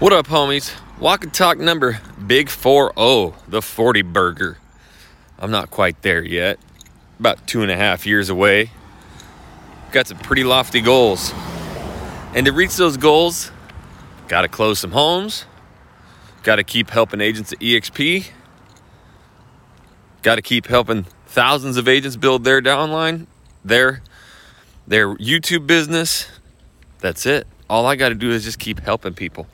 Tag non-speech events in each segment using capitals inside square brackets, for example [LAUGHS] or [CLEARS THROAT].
What up, homies? Walk and talk number Big 4 the 40 burger. I'm not quite there yet. About two and a half years away. Got some pretty lofty goals. And to reach those goals, got to close some homes, got to keep helping agents at EXP, got to keep helping thousands of agents build their downline, their their YouTube business. That's it. All I got to do is just keep helping people.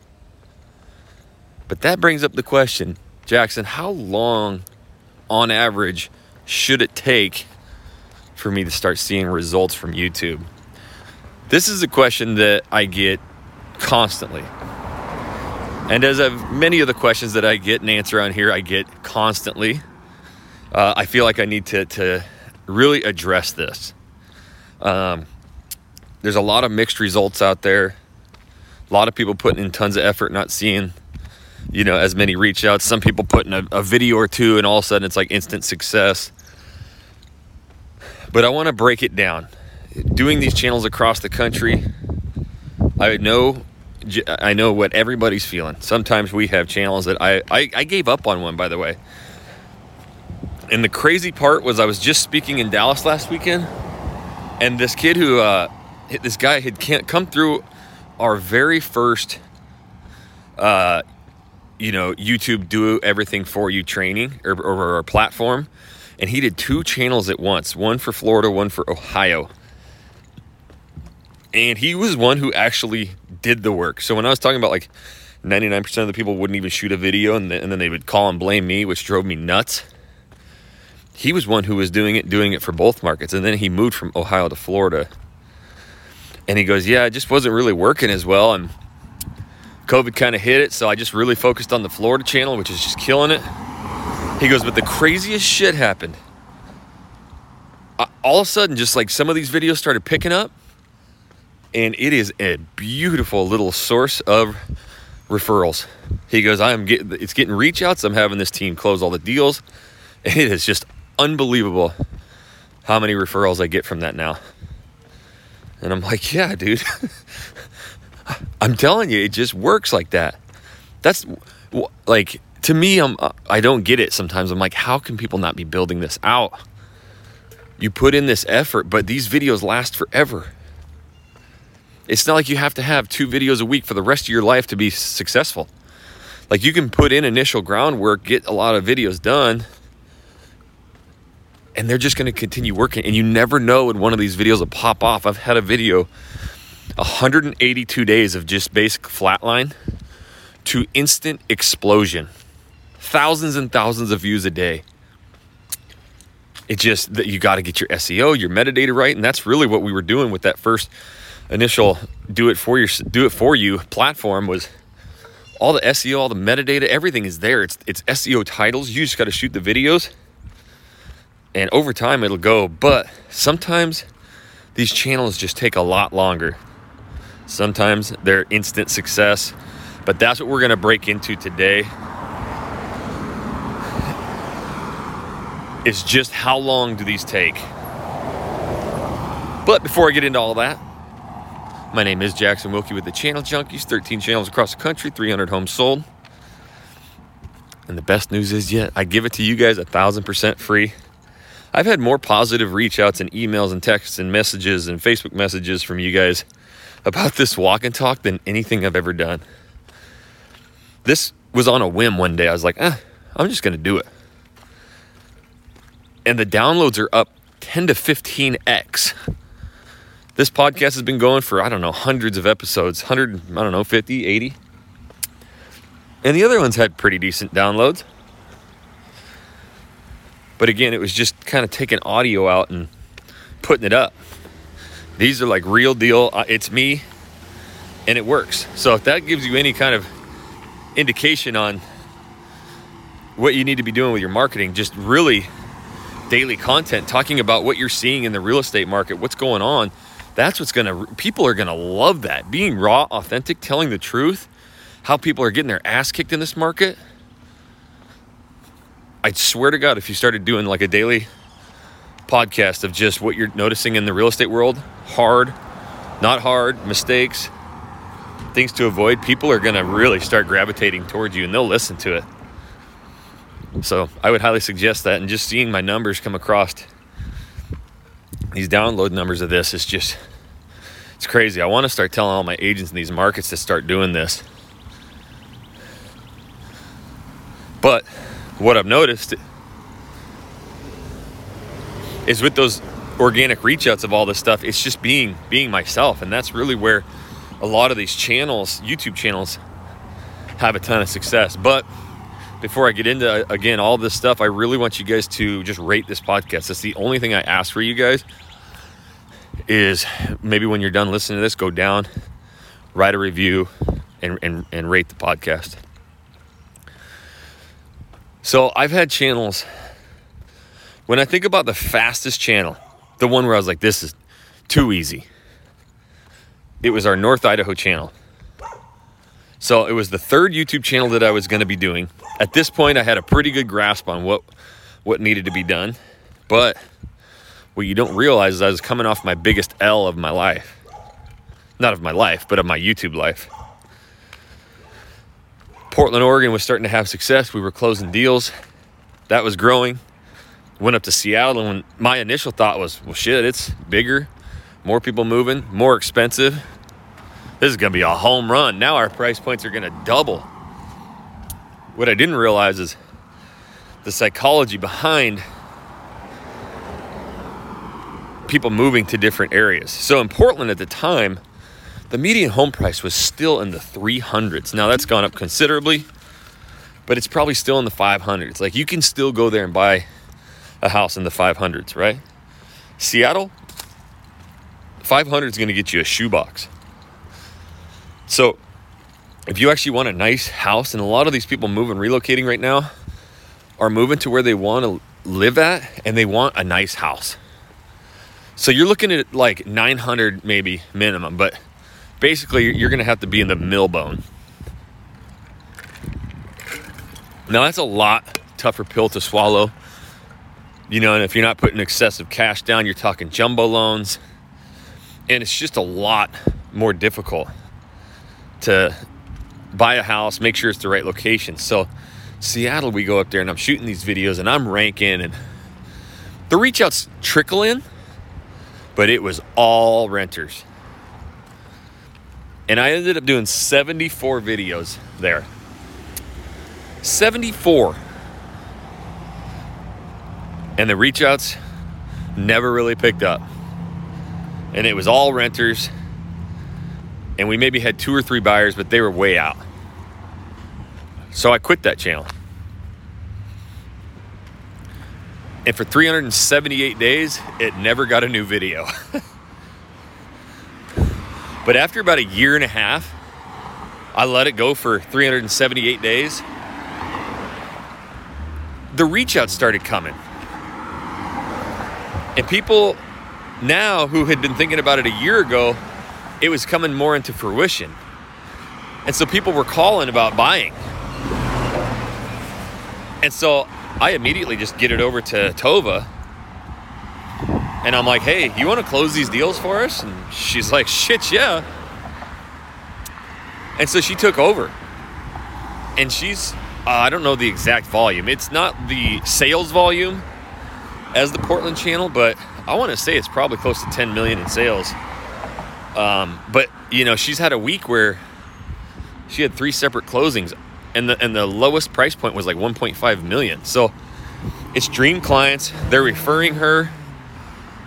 But that brings up the question, Jackson, how long on average should it take for me to start seeing results from YouTube? This is a question that I get constantly. And as of many of the questions that I get and answer on here, I get constantly. Uh, I feel like I need to, to really address this. Um, there's a lot of mixed results out there. A lot of people putting in tons of effort, not seeing you know, as many reach outs. Some people put in a, a video or two and all of a sudden it's like instant success. But I want to break it down. Doing these channels across the country, I know I know what everybody's feeling. Sometimes we have channels that I, I, I gave up on one, by the way. And the crazy part was I was just speaking in Dallas last weekend, and this kid who, uh, this guy had come through our very first uh, you know, YouTube do everything for you training or, or, or platform. And he did two channels at once one for Florida, one for Ohio. And he was one who actually did the work. So when I was talking about like 99% of the people wouldn't even shoot a video and, and then they would call and blame me, which drove me nuts. He was one who was doing it, doing it for both markets. And then he moved from Ohio to Florida. And he goes, Yeah, it just wasn't really working as well. And COVID kind of hit it, so I just really focused on the Florida channel, which is just killing it. He goes, but the craziest shit happened. all of a sudden, just like some of these videos started picking up, and it is a beautiful little source of referrals. He goes, I am getting it's getting reach outs. I'm having this team close all the deals. And [LAUGHS] it is just unbelievable how many referrals I get from that now. And I'm like, yeah, dude. [LAUGHS] I'm telling you, it just works like that. That's like to me, I'm uh, I don't get it sometimes. I'm like, how can people not be building this out? You put in this effort, but these videos last forever. It's not like you have to have two videos a week for the rest of your life to be successful. Like you can put in initial groundwork, get a lot of videos done, and they're just going to continue working. And you never know when one of these videos will pop off. I've had a video 182 days of just basic flatline to instant explosion. Thousands and thousands of views a day. It just that you got to get your SEO, your metadata right, and that's really what we were doing with that first initial do it for your do it for you platform was all the SEO, all the metadata, everything is there. It's it's SEO titles. You just got to shoot the videos. And over time it'll go, but sometimes these channels just take a lot longer. Sometimes they're instant success, but that's what we're going to break into today. Is just how long do these take? But before I get into all that, my name is Jackson Wilkey with the Channel Junkies, 13 channels across the country, 300 homes sold. And the best news is yet, I give it to you guys a thousand percent free. I've had more positive reach outs and emails and texts and messages and Facebook messages from you guys about this walk and talk than anything I've ever done. This was on a whim one day. I was like, eh, I'm just going to do it. And the downloads are up 10 to 15x. This podcast has been going for, I don't know, hundreds of episodes, 100, I don't know, 50, 80. And the other ones had pretty decent downloads. But again, it was just kind of taking audio out and putting it up. These are like real deal. Uh, it's me, and it works. So if that gives you any kind of indication on what you need to be doing with your marketing, just really daily content talking about what you're seeing in the real estate market, what's going on. That's what's gonna, people are gonna love that. Being raw, authentic, telling the truth, how people are getting their ass kicked in this market. I swear to God, if you started doing like a daily podcast of just what you're noticing in the real estate world hard, not hard, mistakes, things to avoid, people are going to really start gravitating towards you and they'll listen to it. So I would highly suggest that. And just seeing my numbers come across these download numbers of this is just, it's crazy. I want to start telling all my agents in these markets to start doing this. But what I've noticed is with those organic reach outs of all this stuff, it's just being being myself. And that's really where a lot of these channels, YouTube channels, have a ton of success. But before I get into again all this stuff, I really want you guys to just rate this podcast. That's the only thing I ask for you guys. Is maybe when you're done listening to this, go down, write a review, and and, and rate the podcast. So I've had channels. When I think about the fastest channel, the one where I was like, this is too easy. It was our North Idaho channel. So it was the third YouTube channel that I was going to be doing. At this point, I had a pretty good grasp on what what needed to be done, but what you don't realize is I was coming off my biggest L of my life. Not of my life, but of my YouTube life. Portland, Oregon was starting to have success. We were closing deals. That was growing. Went up to Seattle, and my initial thought was, well, shit, it's bigger, more people moving, more expensive. This is going to be a home run. Now our price points are going to double. What I didn't realize is the psychology behind people moving to different areas. So in Portland at the time, the median home price was still in the 300s. Now that's gone up considerably, but it's probably still in the 500s. Like you can still go there and buy a house in the 500s, right? Seattle, 500 is going to get you a shoebox. So if you actually want a nice house, and a lot of these people moving, relocating right now, are moving to where they want to live at, and they want a nice house. So you're looking at like 900 maybe minimum, but basically you're going to have to be in the mill bone. Now that's a lot tougher pill to swallow. You know, and if you're not putting excessive cash down, you're talking jumbo loans. And it's just a lot more difficult to buy a house, make sure it's the right location. So, Seattle, we go up there and I'm shooting these videos and I'm ranking and the reach outs trickle in, but it was all renters. And I ended up doing 74 videos there. 74. And the reach outs never really picked up. And it was all renters. And we maybe had two or three buyers, but they were way out. So I quit that channel. And for 378 days, it never got a new video. [LAUGHS] But after about a year and a half, I let it go for 378 days. The reach out started coming. And people now who had been thinking about it a year ago, it was coming more into fruition. And so people were calling about buying. And so I immediately just get it over to Tova and I'm like, hey, you want to close these deals for us? And she's like, shit, yeah. And so she took over. And she's, uh, I don't know the exact volume. It's not the sales volume as the Portland channel, but I want to say it's probably close to 10 million in sales. Um, but, you know, she's had a week where she had three separate closings and the, and the lowest price point was like 1.5 million. So it's dream clients. They're referring her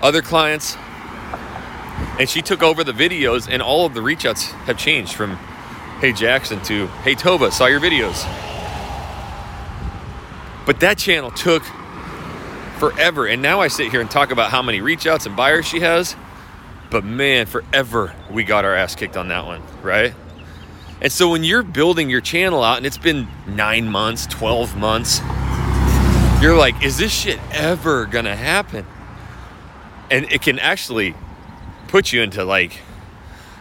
other clients. And she took over the videos, and all of the reach outs have changed from Hey Jackson to Hey Tova, saw your videos. But that channel took forever. And now I sit here and talk about how many reach outs and buyers she has. But man, forever we got our ass kicked on that one, right? And so when you're building your channel out and it's been nine months, 12 months, you're like, is this shit ever gonna happen? and it can actually put you into like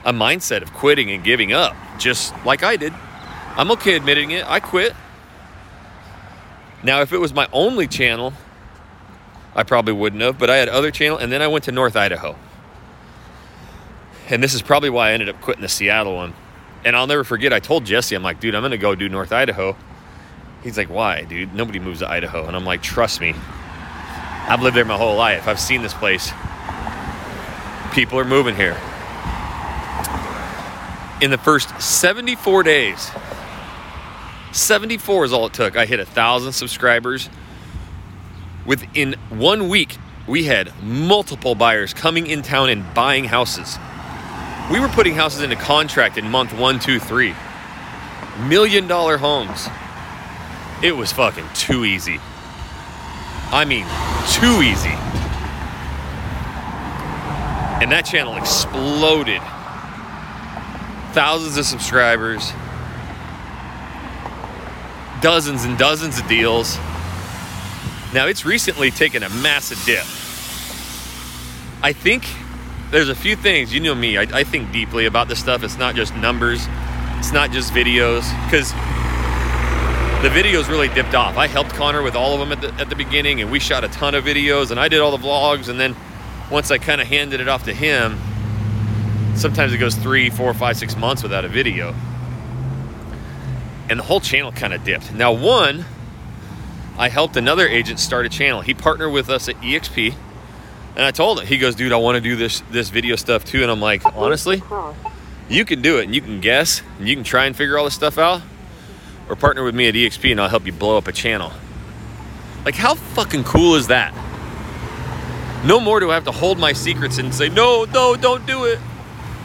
a mindset of quitting and giving up, just like I did. I'm okay admitting it. I quit. Now, if it was my only channel, I probably wouldn't have, but I had other channel, and then I went to North Idaho. And this is probably why I ended up quitting the Seattle one. And I'll never forget, I told Jesse, I'm like, dude, I'm to go do North Idaho. He's like, why, dude? Nobody moves to Idaho. And I'm like, trust me. I've lived there my whole life. I've seen this place. People are moving here. In the first 74 days, 74 is all it took. I hit a thousand subscribers. Within one week, we had multiple buyers coming in town and buying houses. We were putting houses into contract in month one, two, three. Million dollar homes. It was fucking too easy. I mean, too easy. And that channel exploded. Thousands of subscribers, dozens and dozens of deals. Now, it's recently taken a massive dip. I think there's a few things, you know me, I, I think deeply about this stuff. It's not just numbers, it's not just videos, because the videos really dipped off. I helped Connor with all of them at the, at the beginning, and we shot a ton of videos, and I did all the vlogs, and then once I kind of handed it off to him, sometimes it goes three, four, five, six months without a video. And the whole channel kind of dipped. Now, one, I helped another agent start a channel. He partnered with us at EXP and I told him, he goes, dude, I want to do this this video stuff too. And I'm like, honestly, you can do it and you can guess and you can try and figure all this stuff out. Or partner with me at EXP and I'll help you blow up a channel. Like, how fucking cool is that? No more do I have to hold my secrets and say, no, no, don't do it.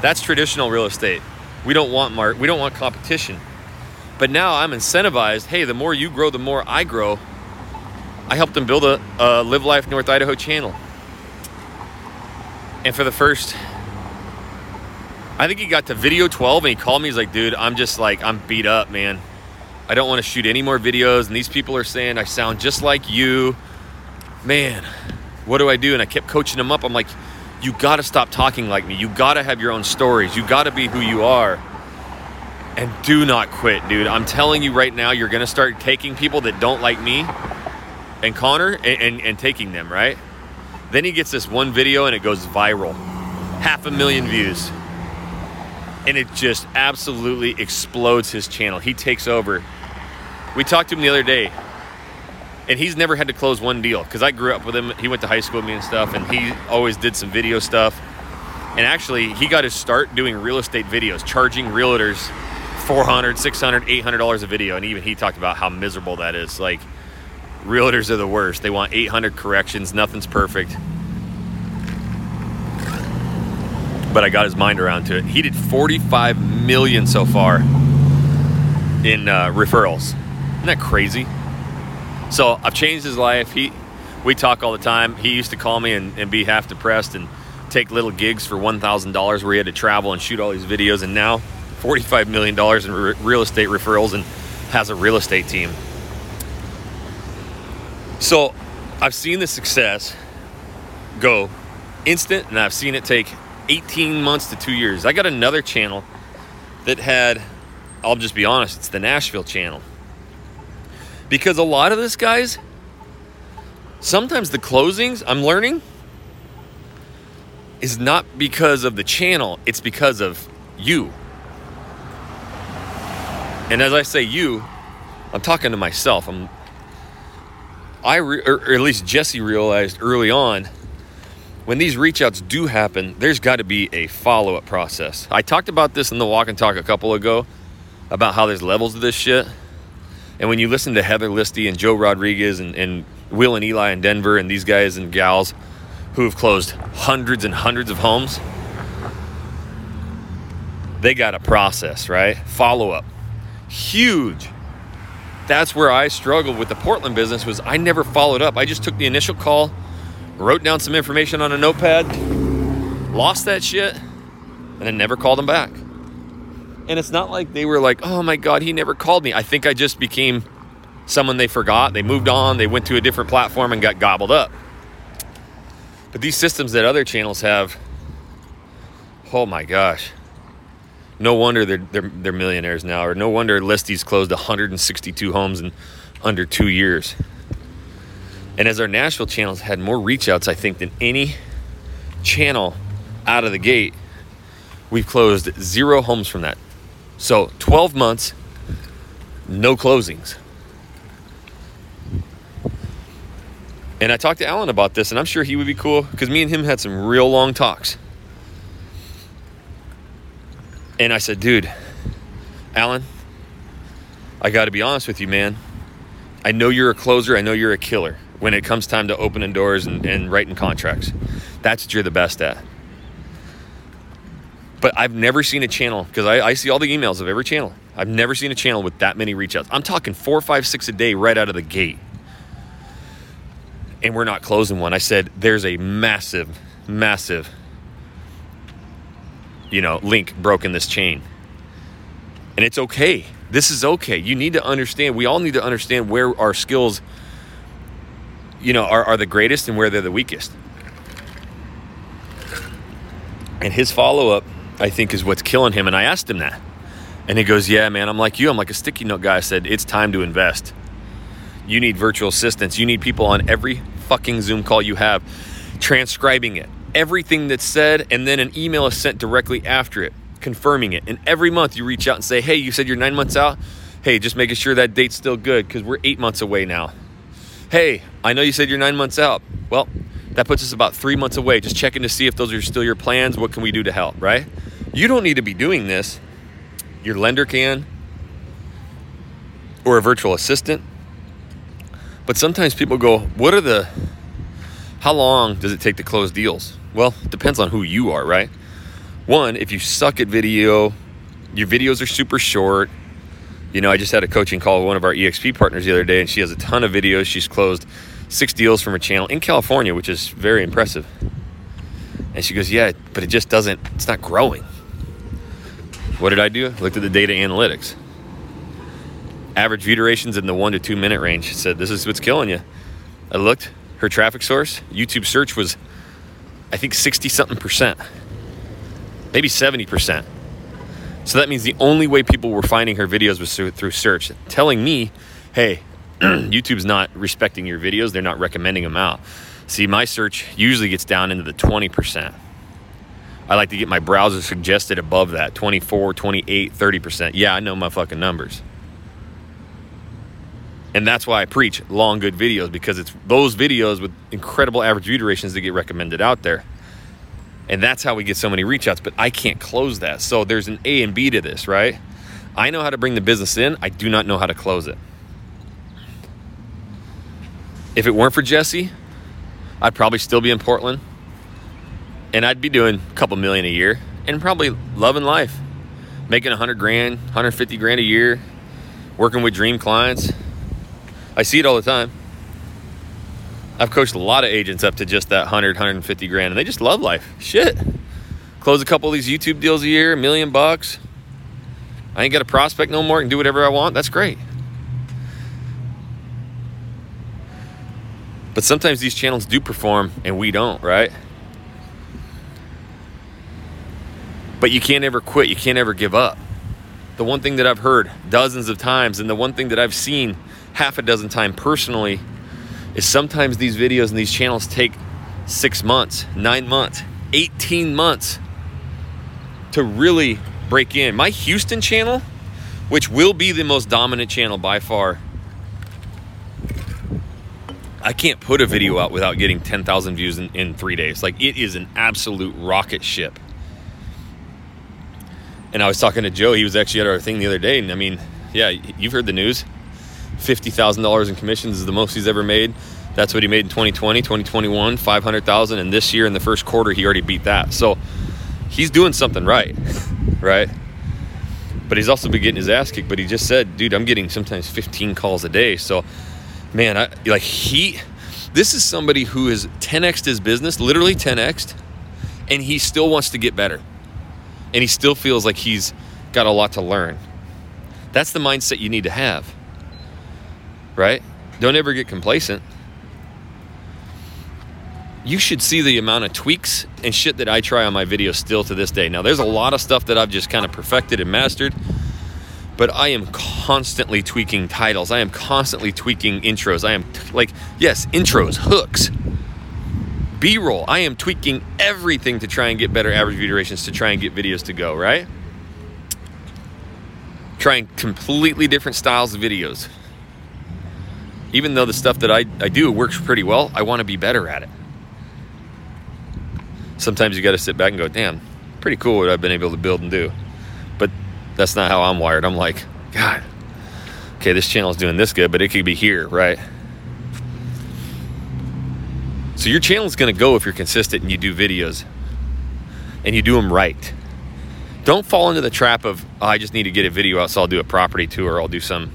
That's traditional real estate. We don't want mark, we don't want competition. But now I'm incentivized. Hey, the more you grow, the more I grow. I helped them build a, a Live Life North Idaho channel. And for the first, I think he got to video 12 and he called me. He's like, dude, I'm just like, I'm beat up, man. I don't want to shoot any more videos. And these people are saying I sound just like you. Man, what do I do? And I kept coaching him up. I'm like, you got to stop talking like me. You got to have your own stories. You got to be who you are. And do not quit, dude. I'm telling you right now, you're going to start taking people that don't like me and Connor and, and, and taking them, right? Then he gets this one video and it goes viral. Half a million views. And it just absolutely explodes his channel. He takes over. We talked to him the other day, and he's never had to close one deal because I grew up with him. He went to high school with me and stuff, and he always did some video stuff. And actually, he got his start doing real estate videos, charging realtors 400 600 800 a video. And even he talked about how miserable that is. Like, realtors are the worst. They want 800 corrections, nothing's perfect. But I got his mind around to it. He did 45 million so far in uh, referrals. Isn't that crazy? So I've changed his life. He, we talk all the time. He used to call me and, and be half depressed and take little gigs for $1,000 where he had to travel and shoot all these videos. And now $45 million in re- real estate referrals and has a real estate team. So I've seen the success go instant, and I've seen it take 18 months to two years. I got another channel that had, I'll just be honest, it's the Nashville channel. Because a lot of this, guys, sometimes the closings I'm learning is not because of the channel, it's because of you. And as I say you, I'm talking to myself. I'm I re- or, at least Jesse realized early on when these reach outs do happen, there's got to be a follow up process. I talked about this in the walk and talk a couple ago about how there's levels to this shit. And when you listen to Heather Listy and Joe Rodriguez and, and Will and Eli in Denver and these guys and gals who have closed hundreds and hundreds of homes, they got a process, right? Follow up. Huge that's where I struggled with the Portland business was I never followed up. I just took the initial call, wrote down some information on a notepad, lost that shit, and then never called them back. And it's not like they were like, "Oh my god, he never called me." I think I just became someone they forgot. They moved on, they went to a different platform and got gobbled up. But these systems that other channels have, oh my gosh. No wonder they're, they're, they're millionaires now, or no wonder Listy's closed 162 homes in under two years. And as our Nashville channels had more reach outs, I think, than any channel out of the gate, we've closed zero homes from that. So 12 months, no closings. And I talked to Alan about this, and I'm sure he would be cool because me and him had some real long talks. And I said, dude, Alan, I got to be honest with you, man. I know you're a closer. I know you're a killer when it comes time to opening doors and, and writing contracts. That's what you're the best at. But I've never seen a channel because I, I, see all the emails of every channel. I've never seen a channel with that many reach outs. I'm talking four, five, six a day right out of the gate. And we're not closing one. I said, there's a massive, massive, you know, link broken this chain. And it's okay. This is okay. You need to understand, we all need to understand where our skills, you know, are, are the greatest and where they're the weakest. And his follow up I think is what's killing him. And I asked him that. And he goes, Yeah, man, I'm like you. I'm like a sticky note guy. I said, It's time to invest. You need virtual assistants. You need people on every fucking Zoom call you have, transcribing it, everything that's said, and then an email is sent directly after it, confirming it. And every month you reach out and say, Hey, you said you're nine months out. Hey, just making sure that date's still good because we're eight months away now. Hey, I know you said you're nine months out. Well, that puts us about three months away. Just checking to see if those are still your plans. What can we do to help, right? You don't need to be doing this. Your lender can, or a virtual assistant. But sometimes people go, What are the, how long does it take to close deals? Well, it depends on who you are, right? One, if you suck at video, your videos are super short. You know, I just had a coaching call with one of our EXP partners the other day, and she has a ton of videos. She's closed six deals from her channel in California, which is very impressive. And she goes, Yeah, but it just doesn't, it's not growing. What did I do? Looked at the data analytics. Average view durations in the one to two minute range. Said, This is what's killing you. I looked, her traffic source, YouTube search was, I think, 60 something percent, maybe 70%. So that means the only way people were finding her videos was through search, telling me, hey, [CLEARS THROAT] YouTube's not respecting your videos, they're not recommending them out. See, my search usually gets down into the 20%. I like to get my browser suggested above that 24, 28, 30%. Yeah, I know my fucking numbers. And that's why I preach long, good videos because it's those videos with incredible average view durations that get recommended out there. And that's how we get so many reach outs, but I can't close that. So there's an A and B to this, right? I know how to bring the business in, I do not know how to close it. If it weren't for Jesse, I'd probably still be in Portland and I'd be doing a couple million a year and probably loving life, making 100 grand, 150 grand a year, working with dream clients. I see it all the time. I've coached a lot of agents up to just that 100, 150 grand, and they just love life. Shit. Close a couple of these YouTube deals a year, a million bucks. I ain't got a prospect no more, I can do whatever I want. That's great. But sometimes these channels do perform and we don't, right? But you can't ever quit. You can't ever give up. The one thing that I've heard dozens of times, and the one thing that I've seen half a dozen times personally, is sometimes these videos and these channels take six months, nine months, 18 months to really break in. My Houston channel, which will be the most dominant channel by far I can't put a video out without getting 10,000 views in, in three days. Like it is an absolute rocket ship. And I was talking to Joe. He was actually at our thing the other day. And I mean, yeah, you've heard the news. $50,000 in commissions is the most he's ever made. That's what he made in 2020, 2021, 500,000. And this year in the first quarter, he already beat that. So he's doing something right, [LAUGHS] right? But he's also been getting his ass kicked. But he just said, dude, I'm getting sometimes 15 calls a day. So man, I, like he, this is somebody who is 10xed his business, literally 10xed, and he still wants to get better. And he still feels like he's got a lot to learn. That's the mindset you need to have, right? Don't ever get complacent. You should see the amount of tweaks and shit that I try on my videos still to this day. Now, there's a lot of stuff that I've just kind of perfected and mastered but I am constantly tweaking titles. I am constantly tweaking intros. I am t- like, yes, intros, hooks, B roll. I am tweaking everything to try and get better average view durations to try and get videos to go, right? trying completely different styles of videos. Even though the stuff that I, I do works pretty well, I want to be better at it. Sometimes you got to sit back and go, damn, pretty cool what I've been able to build and do. But that's not how I'm wired. I'm like, God, okay, this channel is doing this good, but it could be here, right? So your channel is going to go if you're consistent and you do videos and you do them right. Don't fall into the trap of, oh, I just need to get a video out, so I'll do a property tour I'll do some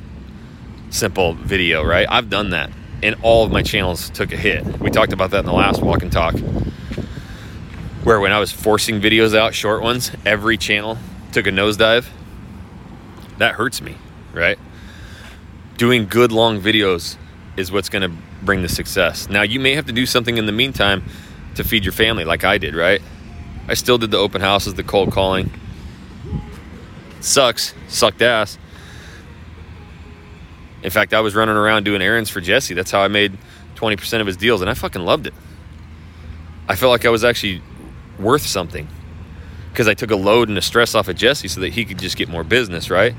simple video, right? I've done that. And all of my channels took a hit. We talked about that in the last walk and talk. Where when I was forcing videos out, short ones, every channel took a nosedive. That hurts me, right? Doing good long videos is what's going to bring the success. Now, you may have to do something in the meantime to feed your family, like I did, right? I still did the open houses, the cold calling. sucks, sucked ass. In fact, I was running around doing errands for Jesse. That's how I made 20% of his deals, and I fucking loved it. I felt like I was actually worth something because I took a load and a stress off of Jesse so that he could just get more business, right?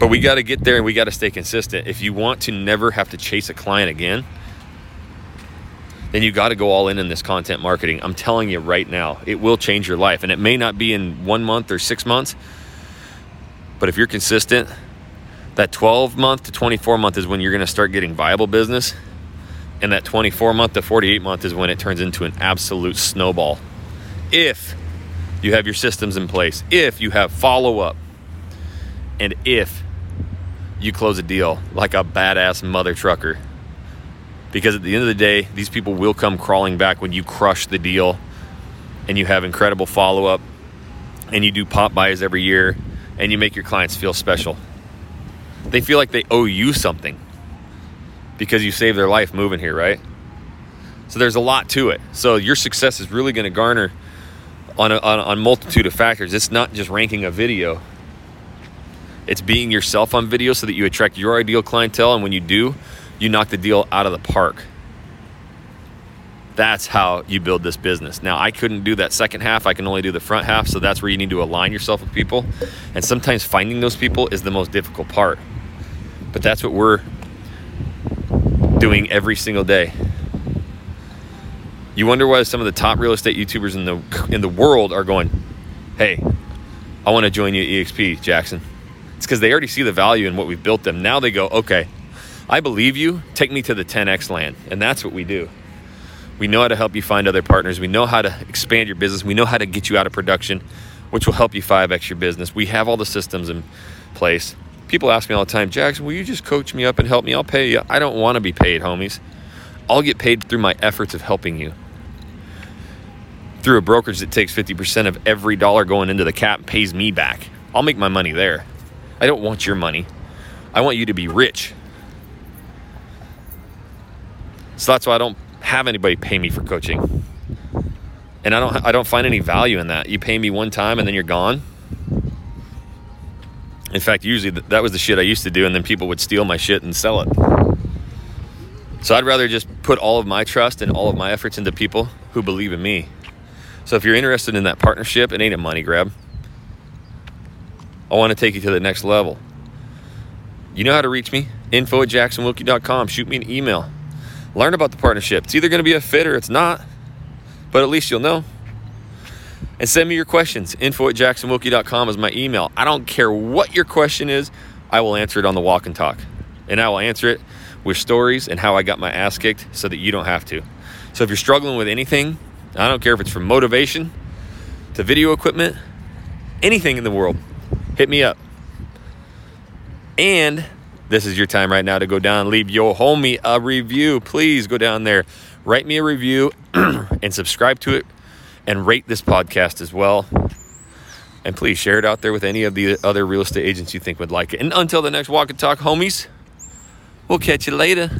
But we got to get there and we got to stay consistent. If you want to never have to chase a client again, then you got to go all in in this content marketing. I'm telling you right now, it will change your life. And it may not be in one month or six months, but if you're consistent, that 12 month to 24 month is when you're going to start getting viable business. And that 24 month to 48 month is when it turns into an absolute snowball. If you have your systems in place, if you have follow up, and if you close a deal like a badass mother trucker. Because at the end of the day, these people will come crawling back when you crush the deal and you have incredible follow up and you do pop-bys every year and you make your clients feel special. They feel like they owe you something because you saved their life moving here, right? So there's a lot to it. So your success is really going to garner on a, on a multitude of factors. It's not just ranking a video it's being yourself on video so that you attract your ideal clientele. And when you do, you knock the deal out of the park. That's how you build this business. Now, I couldn't do that second half. I can only do the front half. So that's where you need to align yourself with people. And sometimes finding those people is the most difficult part. But that's what we're doing every single day. You wonder why some of the top real estate YouTubers in the in the world are going, "Hey, I want to join you at EXP, Jackson." It's because they already see the value in what we've built them. Now they go, okay, I believe you. Take me to the 10x land. And that's what we do. We know how to help you find other partners. We know how to expand your business. We know how to get you out of production, which will help you 5x your business. We have all the systems in place. People ask me all the time, Jackson, will you just coach me up and help me? I'll pay you. I don't want to be paid, homies. I'll get paid through my efforts of helping you. Through a brokerage that takes 50% of every dollar going into the cap and pays me back. I'll make my money there. I don't want your money. I want you to be rich. So that's why I don't have anybody pay me for coaching. And I don't I don't find any value in that. You pay me one time and then you're gone. In fact, usually that was the shit I used to do and then people would steal my shit and sell it. So I'd rather just put all of my trust and all of my efforts into people who believe in me. So if you're interested in that partnership, it ain't a money grab. I want to take you to the next level. You know how to reach me. Info at jacksonwilkey.com. Shoot me an email. Learn about the partnership. It's either going to be a fit or it's not, but at least you'll know. And send me your questions. Info at jacksonwilkey.com is my email. I don't care what your question is, I will answer it on the walk and talk. And I will answer it with stories and how I got my ass kicked so that you don't have to. So if you're struggling with anything, I don't care if it's from motivation to video equipment, anything in the world, hit me up. And this is your time right now to go down, leave your homie a review. Please go down there, write me a review, [CLEARS THROAT] and subscribe to it, and rate this podcast as well. And please share it out there with any of the other real estate agents you think would like it. And until the next walk and talk, homies, we'll catch you later.